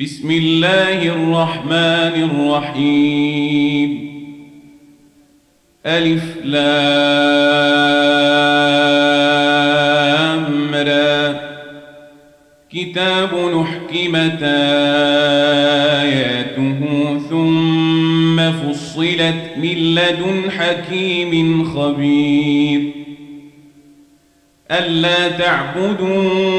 بسم الله الرحمن الرحيم. ألف لام را. كتاب نحكمت آياته ثم فصلت من لدن حكيم خبير. ألا تعبدوا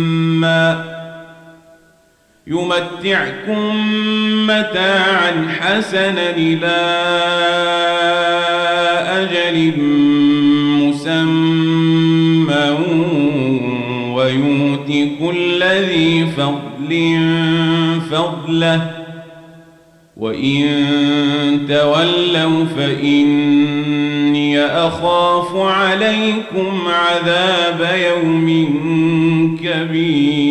يمتعكم متاعا حسنا إلى أجل مسمى ويؤتي كل ذي فضل فضله. وإن تولوا فإني أخاف عليكم عذاب يوم كبير.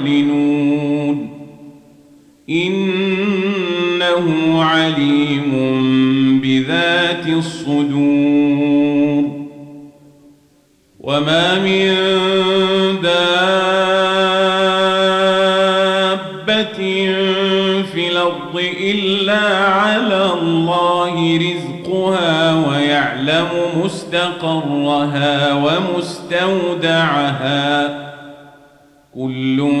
مستقرها ومستودعها. كل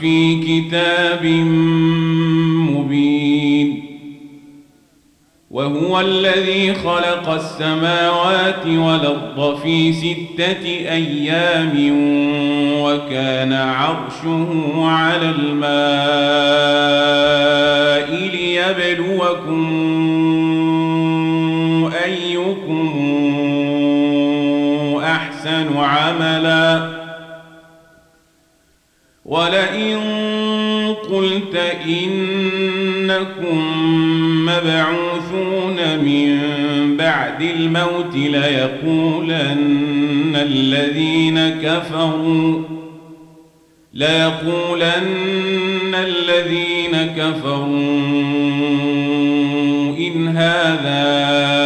في كتاب مبين. وهو الذي خلق السماوات والأرض في ستة أيام وكان عرشه على الماء ليبلوكم ولئن قلت إنكم مبعوثون من بعد الموت ليقولن الذين كفروا ليقولن الذين كفروا إن هذا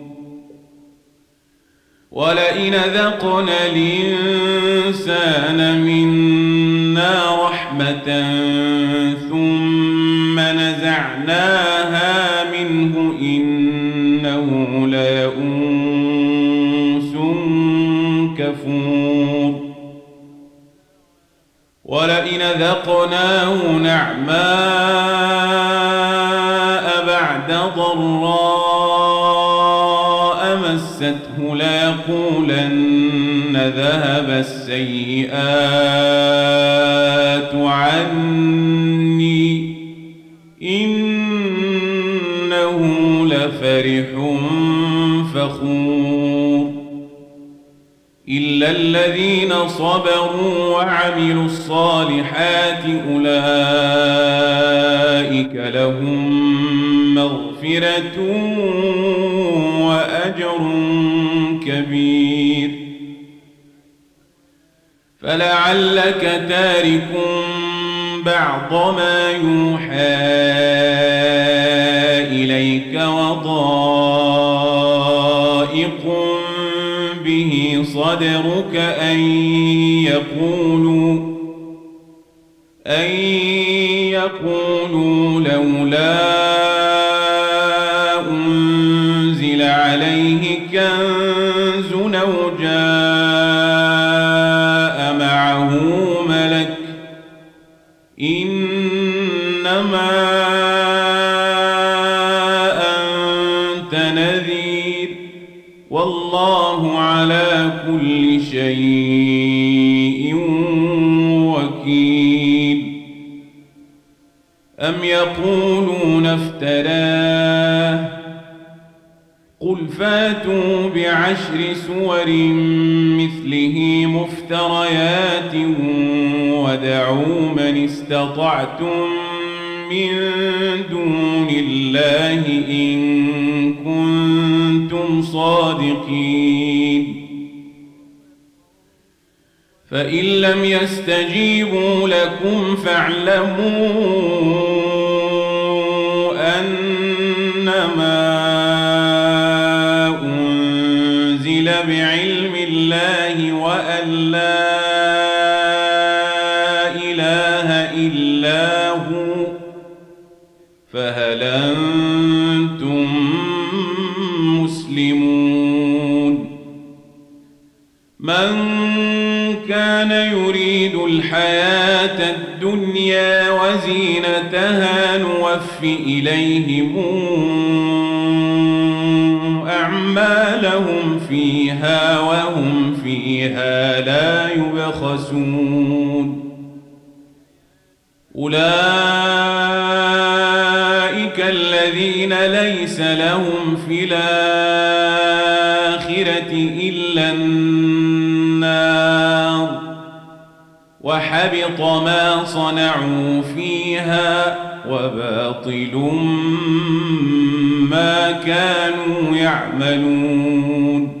ولئن ذقنا الإنسان منا رحمة ثم نزعناها منه إنه ليئوس كفور ولئن ذقناه نعماء بعد ضراء مسته ليقولن ذهب السيئات عني إنه لفرح فخور. إلا الذين صبروا وعملوا الصالحات أولئك لهم مغفرة وأجر كبير. فلعلك تارك بعض ما يوحى إليك وضائق به صدرك أن يقولوا أن يقولوا لولا يقولون افتراه قل فاتوا بعشر سور مثله مفتريات ودعوا من استطعتم من دون الله إن كنتم صادقين فإن لم يستجيبوا لكم فاعلموا بعلم الله وأن لا إله إلا هو فهل أنتم مسلمون؟ من كان يريد الحياة الدنيا وزينتها نوف إليهم فيها وهم فيها لا يبخسون. أولئك الذين ليس لهم في الآخرة إلا النار. وحبط ما صنعوا فيها وباطل ما كانوا يعملون.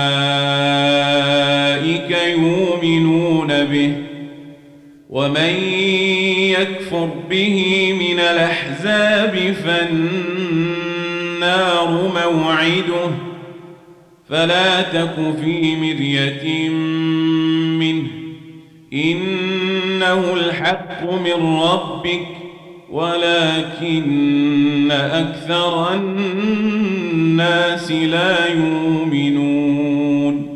ومن يكفر به من الأحزاب فالنار موعده. فلا تك في مرية منه. إنه الحق من ربك ولكن أكثر الناس لا يؤمنون.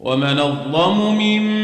ومن الظلم ممن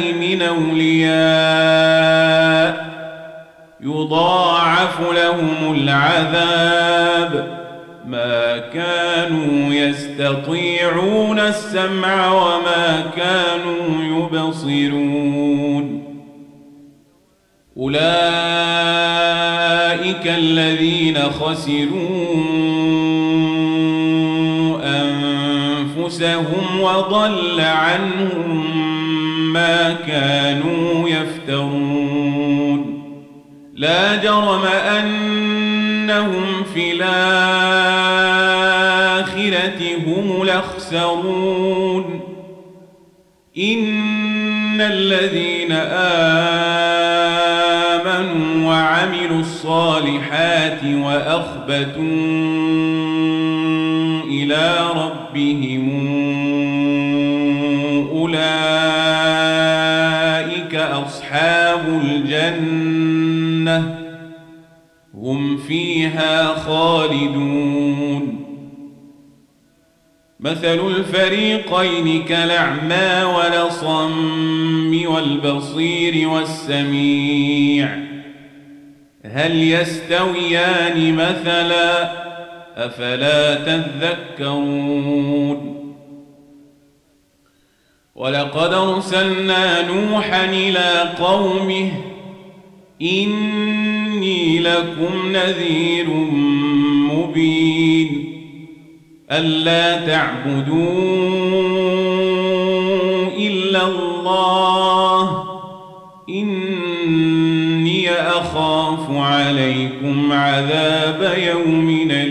من أولياء يضاعف لهم العذاب ما كانوا يستطيعون السمع وما كانوا يبصرون. أولئك الذين خسروا أنفسهم وضل عنهم ما كانوا يفترون. لا جرم أنهم في الآخرة هم الأخسرون. إن الذين آمنوا وعملوا الصالحات وأخبتوا إلى ربهم أصحاب الجنة هم فيها خالدون. مثل الفريقين كالأعمى ولصم والبصير والسميع. هل يستويان مثلا أفلا تذكرون؟ ولقد أرسلنا نوحا إلى قومه إني لكم نذير مبين ألا تعبدوا إلا الله إني أخاف عليكم عذاب يوم أليم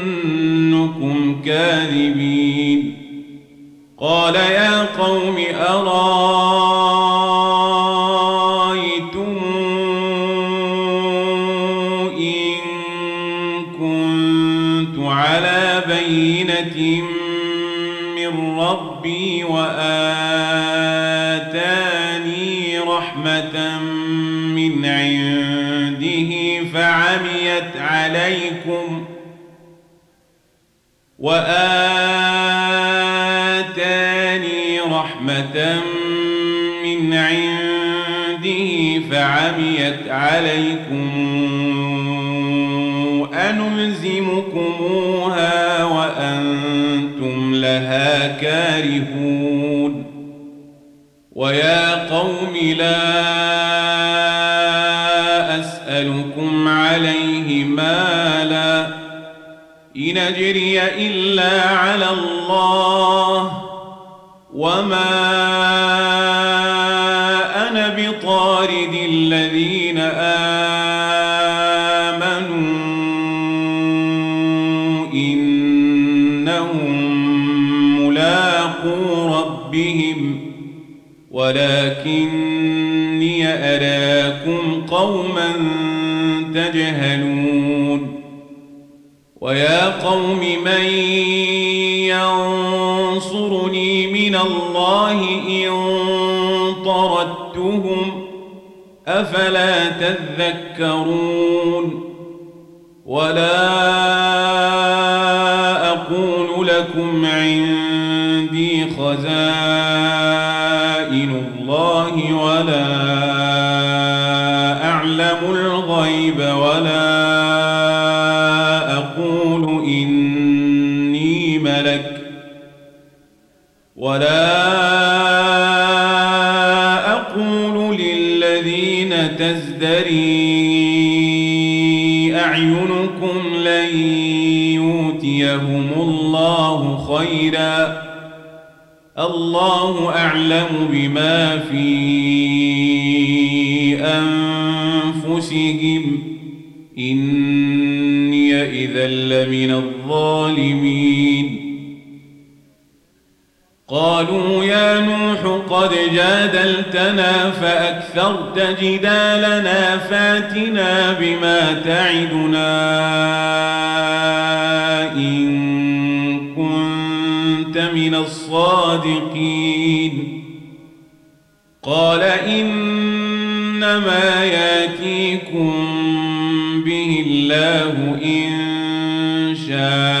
نظنكم كاذبين قال يا قوم أرأيتم إن كنت على بينة من ربي وآتاني رحمة من عنده فعميت عليكم وآتاني رحمة من عنده فعميت عليكم أنلزمكموها وأنتم لها كارهون ويا قوم لا أسألكم عليه مالا إن أجري إلا على الله وما أنا بطارد الذين ويا قوم من ينصرني من الله إن طردتهم أفلا تذكرون ولا أقول لكم عندي خزائن خيرا الله أعلم بما في أنفسهم. إني إذا لمن الظالمين. قالوا يا نوح قد جادلتنا فأكثرت جدالنا فاتنا بما تعدنا إن من الصادقين. قال إنما يأتيكم به الله إن شاء.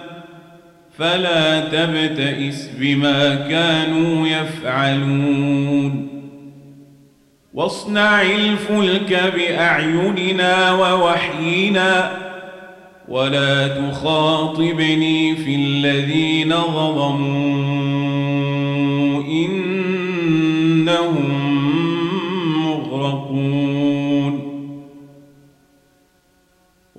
فلا تبتئس بما كانوا يفعلون. واصنع الفلك بأعيننا ووحينا ولا تخاطبني في الذين ظلموا. إنهم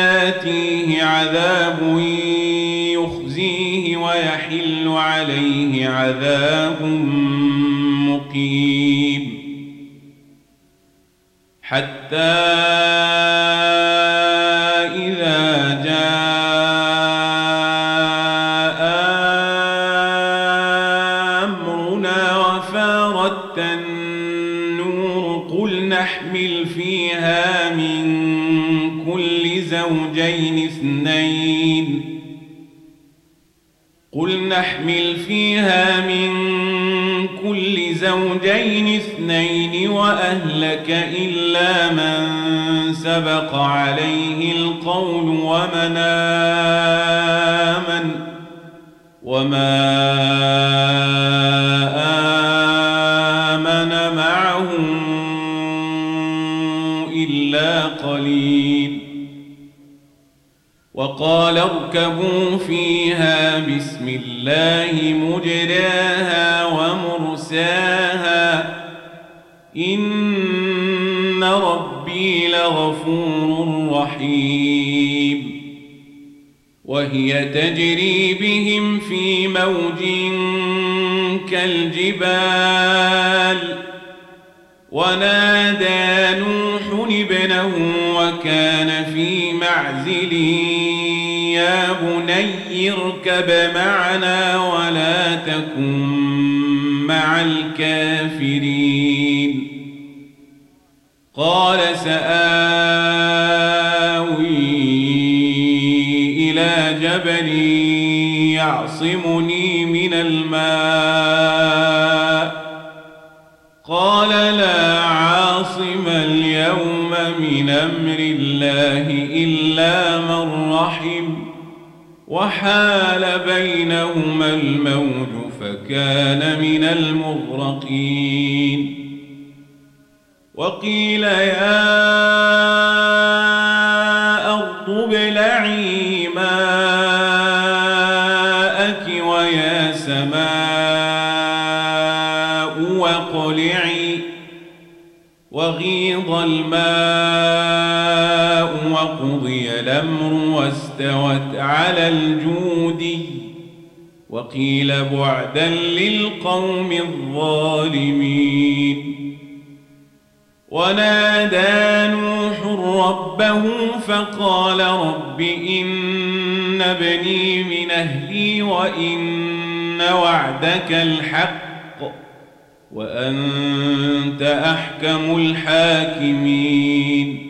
ياتيه عذاب يخزيه ويحل عليه عذاب مقيم حتى نحمل فيها من كل زوجين اثنين وأهلك إلا من سبق عليه القول ومن آمن وما آمن وقال اركبوا فيها بسم الله مجراها ومرساها. إن ربي لغفور رحيم. وهي تجري بهم في موج كالجبال. ونادى نوح ابنه وكان في معزل يا بني اركب معنا ولا تكن مع الكافرين. قال سآوي إلى جبل يعصمني من الماء. قال لا عاصم اليوم من أمر الله إلا من رحم وحال بينهما الموج فكان من المغرقين. وقيل يا أرض ابلعي ماءك ويا سماء واقلعي. وغيض الماء وقضي الأمر واستوت على الجود وقيل بعدا للقوم الظالمين. ونادى نوح ربه فقال رب إن ابني من أهلي وإن وعدك الحق وأنت أحكم الحاكمين.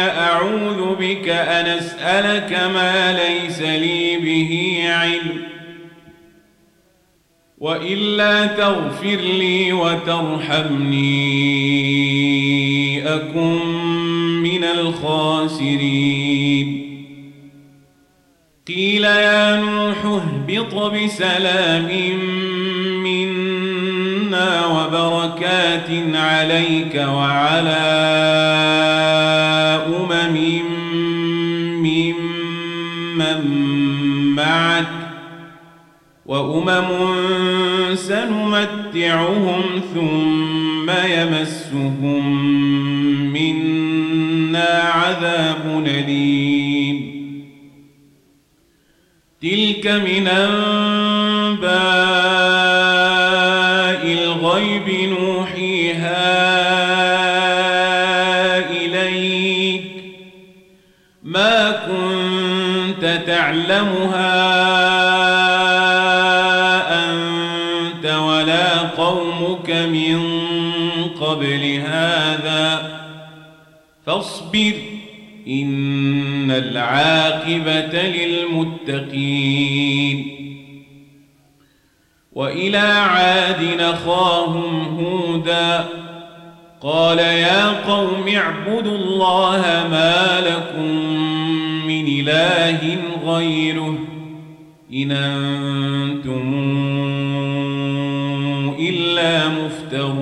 أعوذ بك أن أسألك ما ليس لي به علم وإلا تغفر لي وترحمني. أكن من الخاسرين. قيل يا نوح اهبط بسلام منا وبركات عليك وعلى وأمم سنمتعهم ثم يمسهم منا عذاب أليم. تلك من أنباء الغيب نوحيها إليك. ما كنت تعلمها قبل هذا فاصبر إن العاقبة للمتقين. وإلى عاد نخاهم هودا قال يا قوم اعبدوا الله ما لكم من إله غيره إن أنتم إلا مفترون.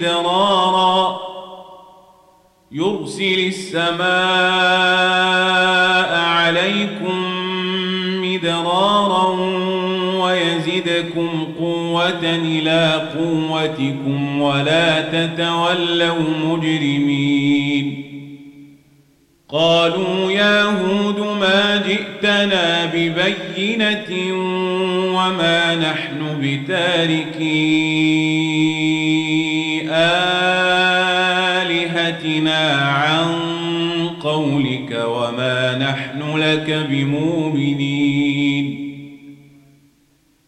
مدرارا يرسل السماء عليكم مدرارا ويزدكم قوة إلى قوتكم ولا تتولوا مجرمين قالوا يا هود ما جئتنا ببينة وما نحن بتاركي نحن لك بمؤمنين.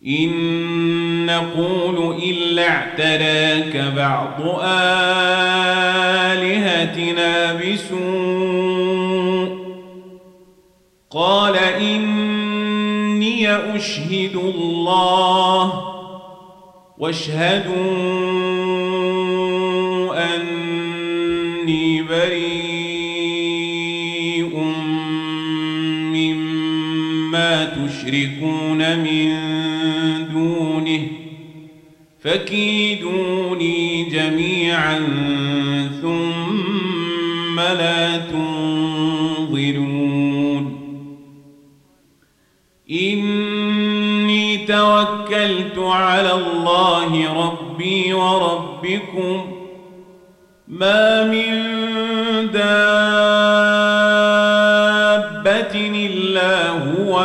إن نقول إلا اعتراك بعض آلهتنا بسوء. قال إني أشهد الله واشهدوا تشركون من دونه فكيدوني جميعا ثم لا تنظرون إني توكلت على الله ربي وربكم ما من دابة إلا هو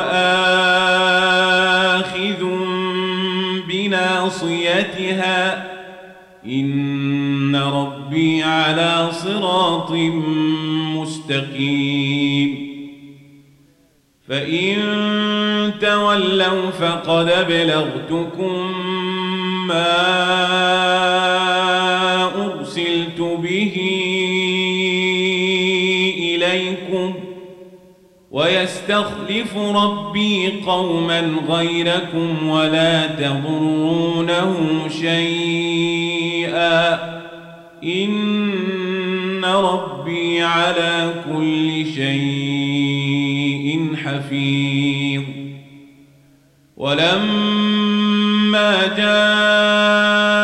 آخذ بناصيتها. إن ربي على صراط مستقيم. فإن تولوا فقد أبلغتكم ما ويستخلف ربي قوما غيركم ولا تضرونه شيئا. إن ربي على كل شيء حفيظ. ولما جاء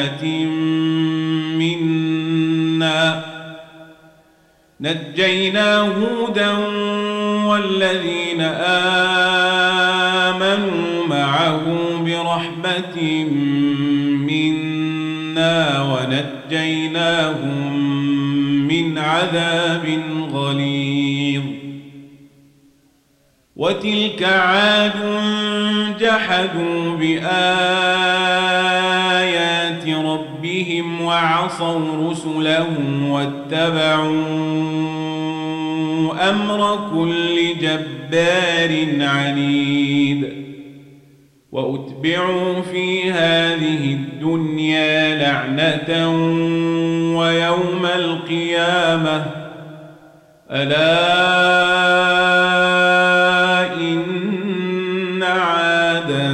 برحمة منا. نجينا هودا والذين آمنوا معه برحمة منا ونجيناهم من عذاب غليظ. وتلك عاد جحدوا ربهم وعصوا رسله واتبعوا أمر كل جبار عنيد وأتبعوا في هذه الدنيا لعنة ويوم القيامة. ألا إن عادا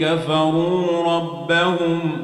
كفروا ربهم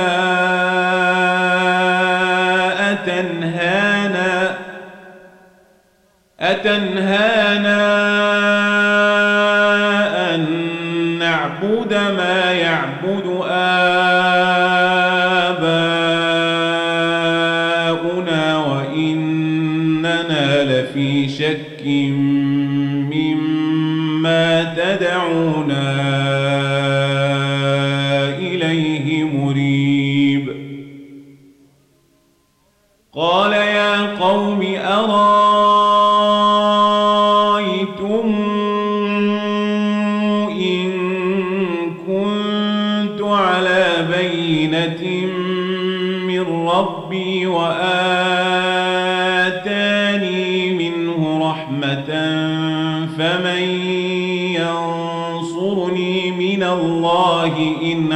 أتنهانا أن نعبد ما يعبد آباؤنا وإننا لفي شك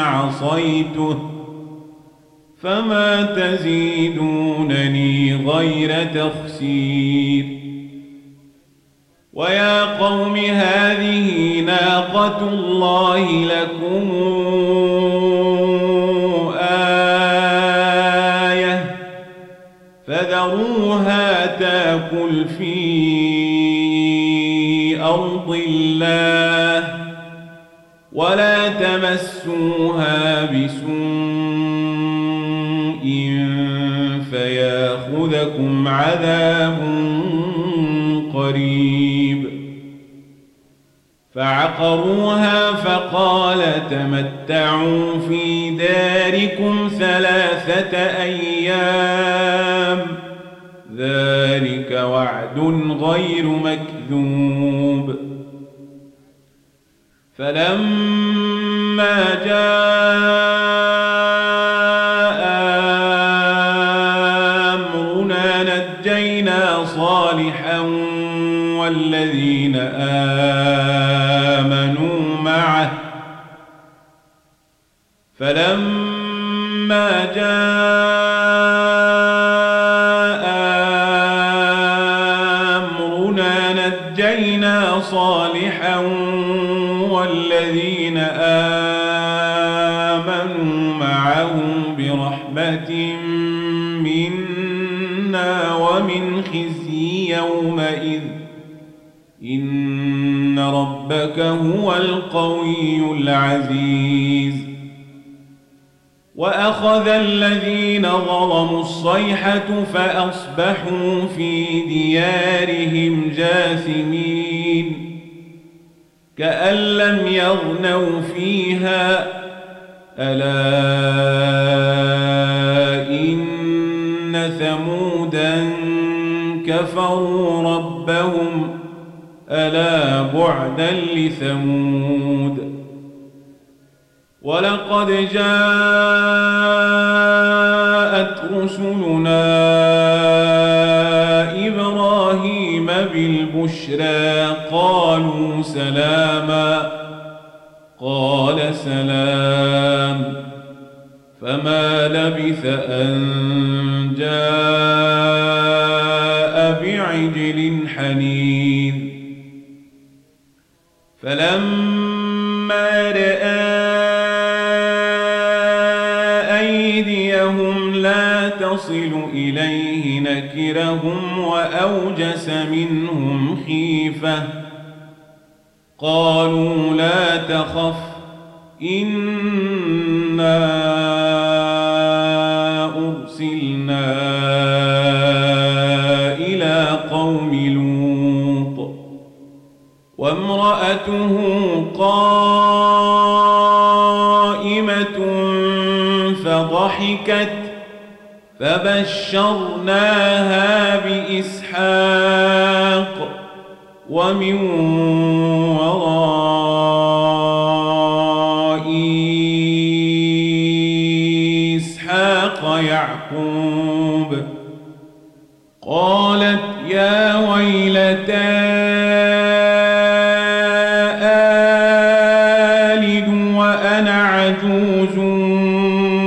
عصيته فما تزيدونني غير تخسير ويا قوم هذه ناقة الله لكم آية فذروها تاكل في أرض الله ولا تمسوها بسوء فياخذكم عذاب قريب. فعقروها فقال تمتعوا في داركم ثلاثة أيام. ذلك وعد غير مكذوب. فلما جاء أمرنا نجينا صالحا والذين آمنوا معه. فلما جاء إنك هو القوي العزيز. وأخذ الذين ظلموا الصيحة فأصبحوا في ديارهم جاثمين. كأن لم يغنوا فيها ألا إن ثمودا كفروا ربهم ألا بعدا لثمود ولقد جاءت رسلنا إبراهيم بالبشرى قالوا سلاما قال سلام فما لبث أن جاء بعجل حنين فلما رأى أيديهم لا تصل إليه نكرهم وأوجس منهم خيفة قالوا لا تخف إنا وامرأته قائمة فضحكت فبشرناها بإسحاق ومن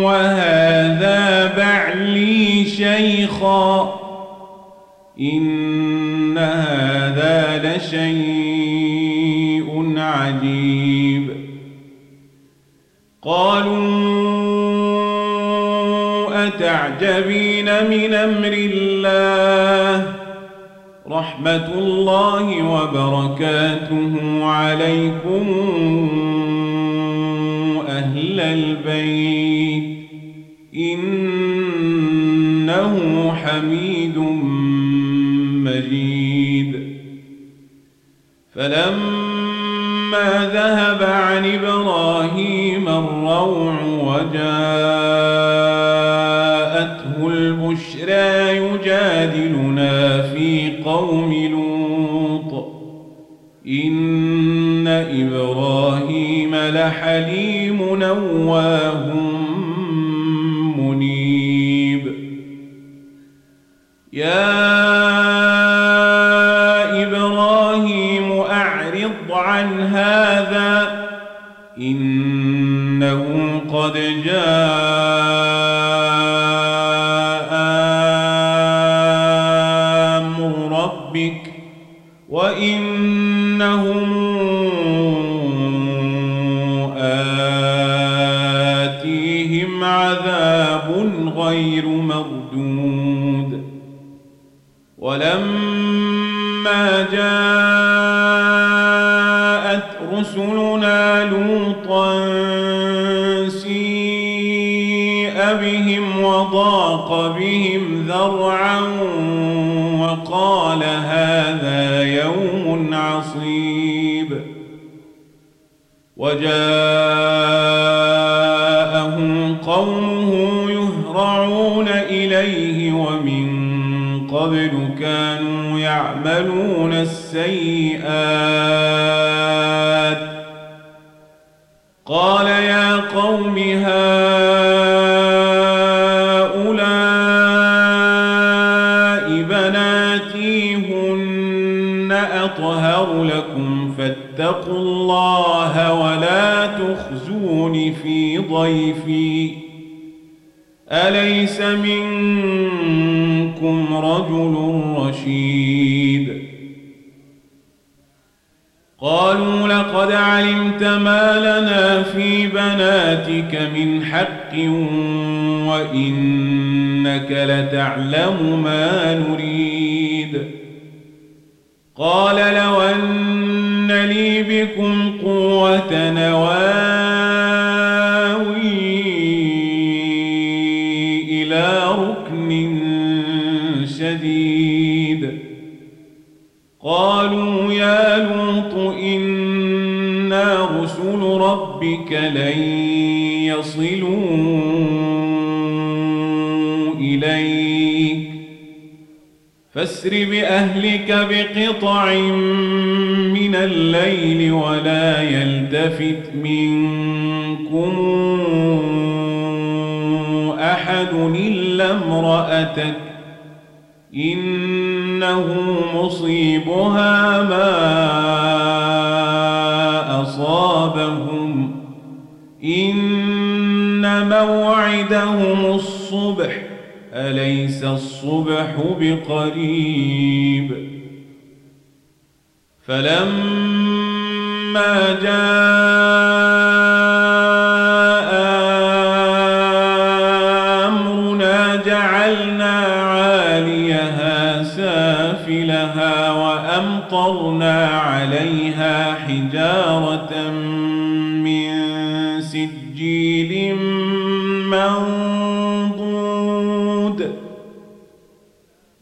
وهذا بعلي شيخا إن هذا لشيء عجيب قالوا أتعجبين من أمر الله رحمة الله وبركاته عليكم أهل البيت إنه حميد مجيد. فلما ذهب عن إبراهيم الروع وجاءته البشرى يجادلنا في قوم لوط إن إبراهيم لحليم نواه منيب يا إبراهيم أعرض عن هذا إنه قد جاء ولما جاءت رسلنا لوطا سيء بهم وضاق بهم ذرعا وقال هذا يوم عصيب. وجاءه قبل كانوا يعملون السيئات. قال يا قوم هؤلاء بناتي هن أطهر لكم فاتقوا الله ولا تخزون في ضيفي. أليس منكم رجل رشيد. قالوا لقد علمت ما لنا في بناتك من حق وإنك لتعلم ما نريد. قال لو أن لي بكم قوة نواوي رسل ربك لن يصلوا إليك. فاسر بأهلك بقطع من الليل ولا يلتفت منكم أحد إلا امرأتك. إنه مصيبها ما موعدهم الصبح. أليس الصبح بقريب؟ فلما جاء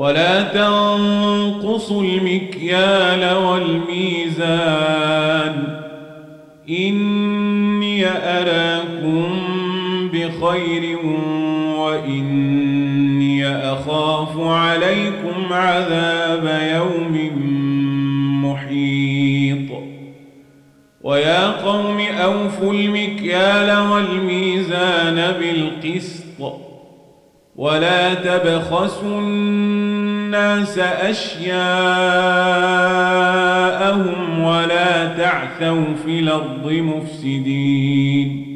ولا تنقصوا المكيال والميزان. إني أراكم بخير وإني أخاف عليكم عذاب يوم محيط. ويا قوم أوفوا المكيال والميزان بالقسط ولا تبخسوا الناس أشياءهم ولا تعثوا في الأرض مفسدين.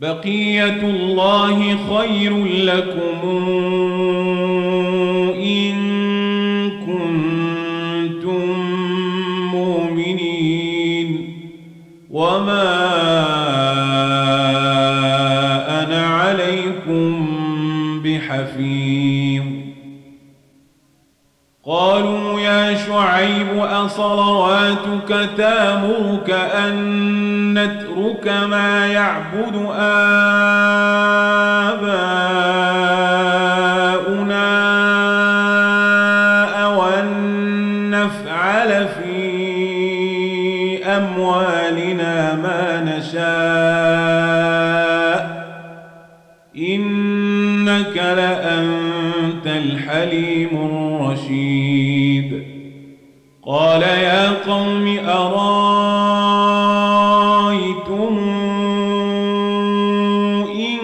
بقية الله خير لكم. قالوا يا شعيب أصلواتك تامرك أن نترك ما يعبد آباؤنا أو أن نفعل في أموالنا ما نشاء. إنك لأنت الحليم. الرشيد قال يا قوم أرأيتم إن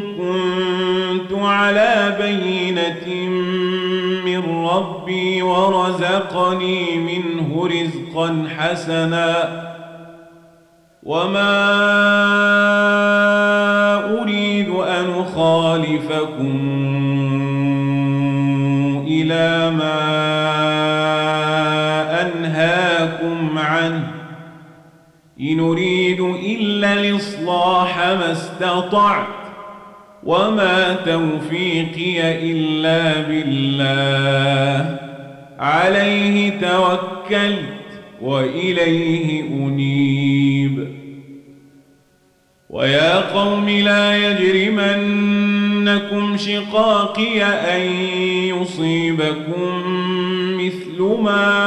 كنت على بينة من ربي ورزقني منه رزقا حسنا وما أريد أن أخالفكم إن أريد إلا الإصلاح ما استطعت وما توفيقي إلا بالله. عليه توكلت وإليه أنيب. ويا قوم لا يجرمنكم شقاقي أن يصيبكم مثل ما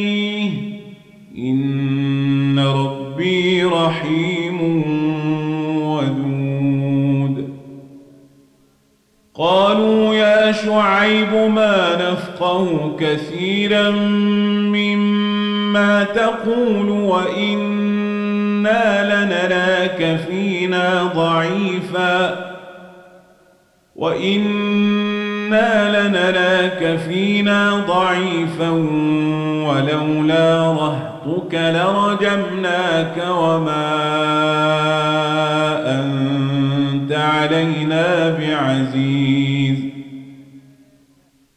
كثيرا مما تقول وإنا لنراك فينا ضعيفا وإنا لنراك فينا ضعيفا ولولا رهطك لرجمناك وما أنت علينا بعزيز.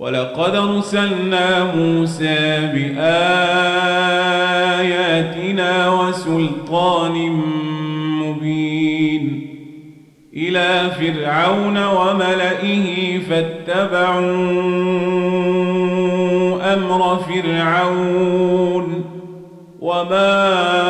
ولقد أرسلنا موسى بآياتنا وسلطان مبين إلى فرعون وملئه فاتبعوا أمر فرعون وما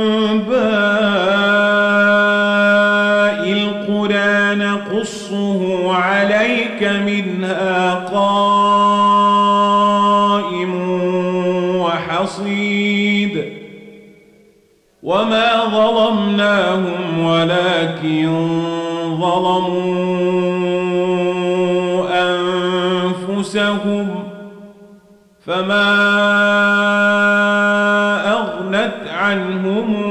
أنباء القرى نقصه عليك منها قائم وحصيد. وما ظلمناهم ولكن ظلموا أنفسهم فما أغنت عنهم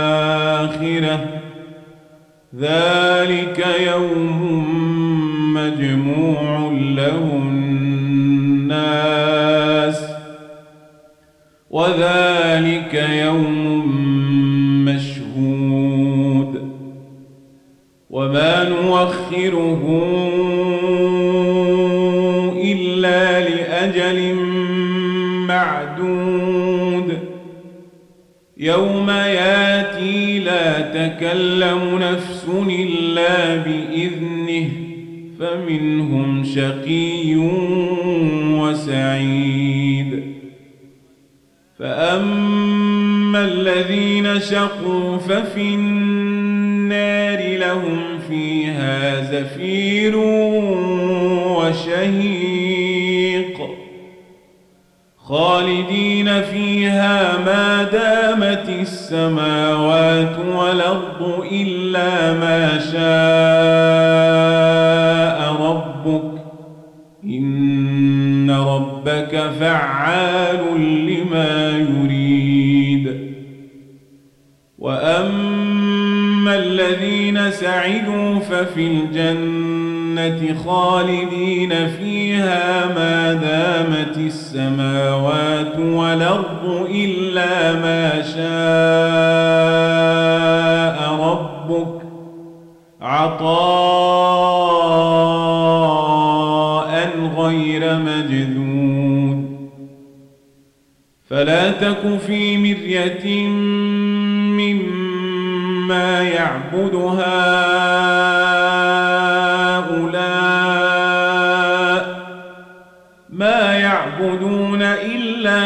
ذلك يوم مجموع له الناس. وذلك يوم مشهود. وما نوخره معدود يوم ياتي لا تكلم نفس إلا بإذنه فمنهم شقي وسعيد. فأما الذين شقوا ففي النار لهم فيها زفير وشهيق خالدين فيها ما دامت السماوات والأرض إلا ما شاء ربك. إن ربك فعال لما يريد. وأما الذين سعدوا ففي الجنة خالدين فيها ما دامت السماوات والأرض إلا ما شاء ربك. عطاء غير مجذود فلا تك في مرية مما يعبد هؤلاء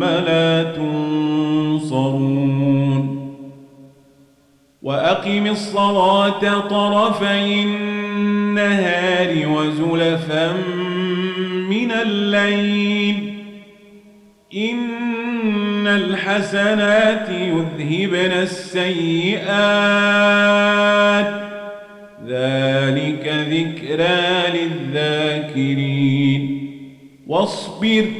ثم لا تنصرون وأقم الصلاة طرفي النهار وزلفا من الليل إن الحسنات يذهبن السيئات ذلك ذكرى للذاكرين واصبر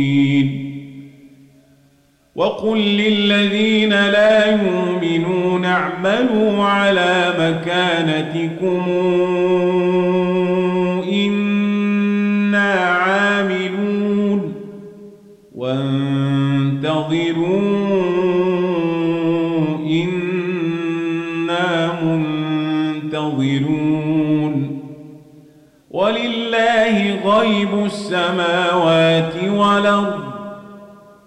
وقل للذين لا يؤمنون اعملوا على مكانتكم إنا عاملون وانتظروا إنا منتظرون ولله غيب السماوات والأرض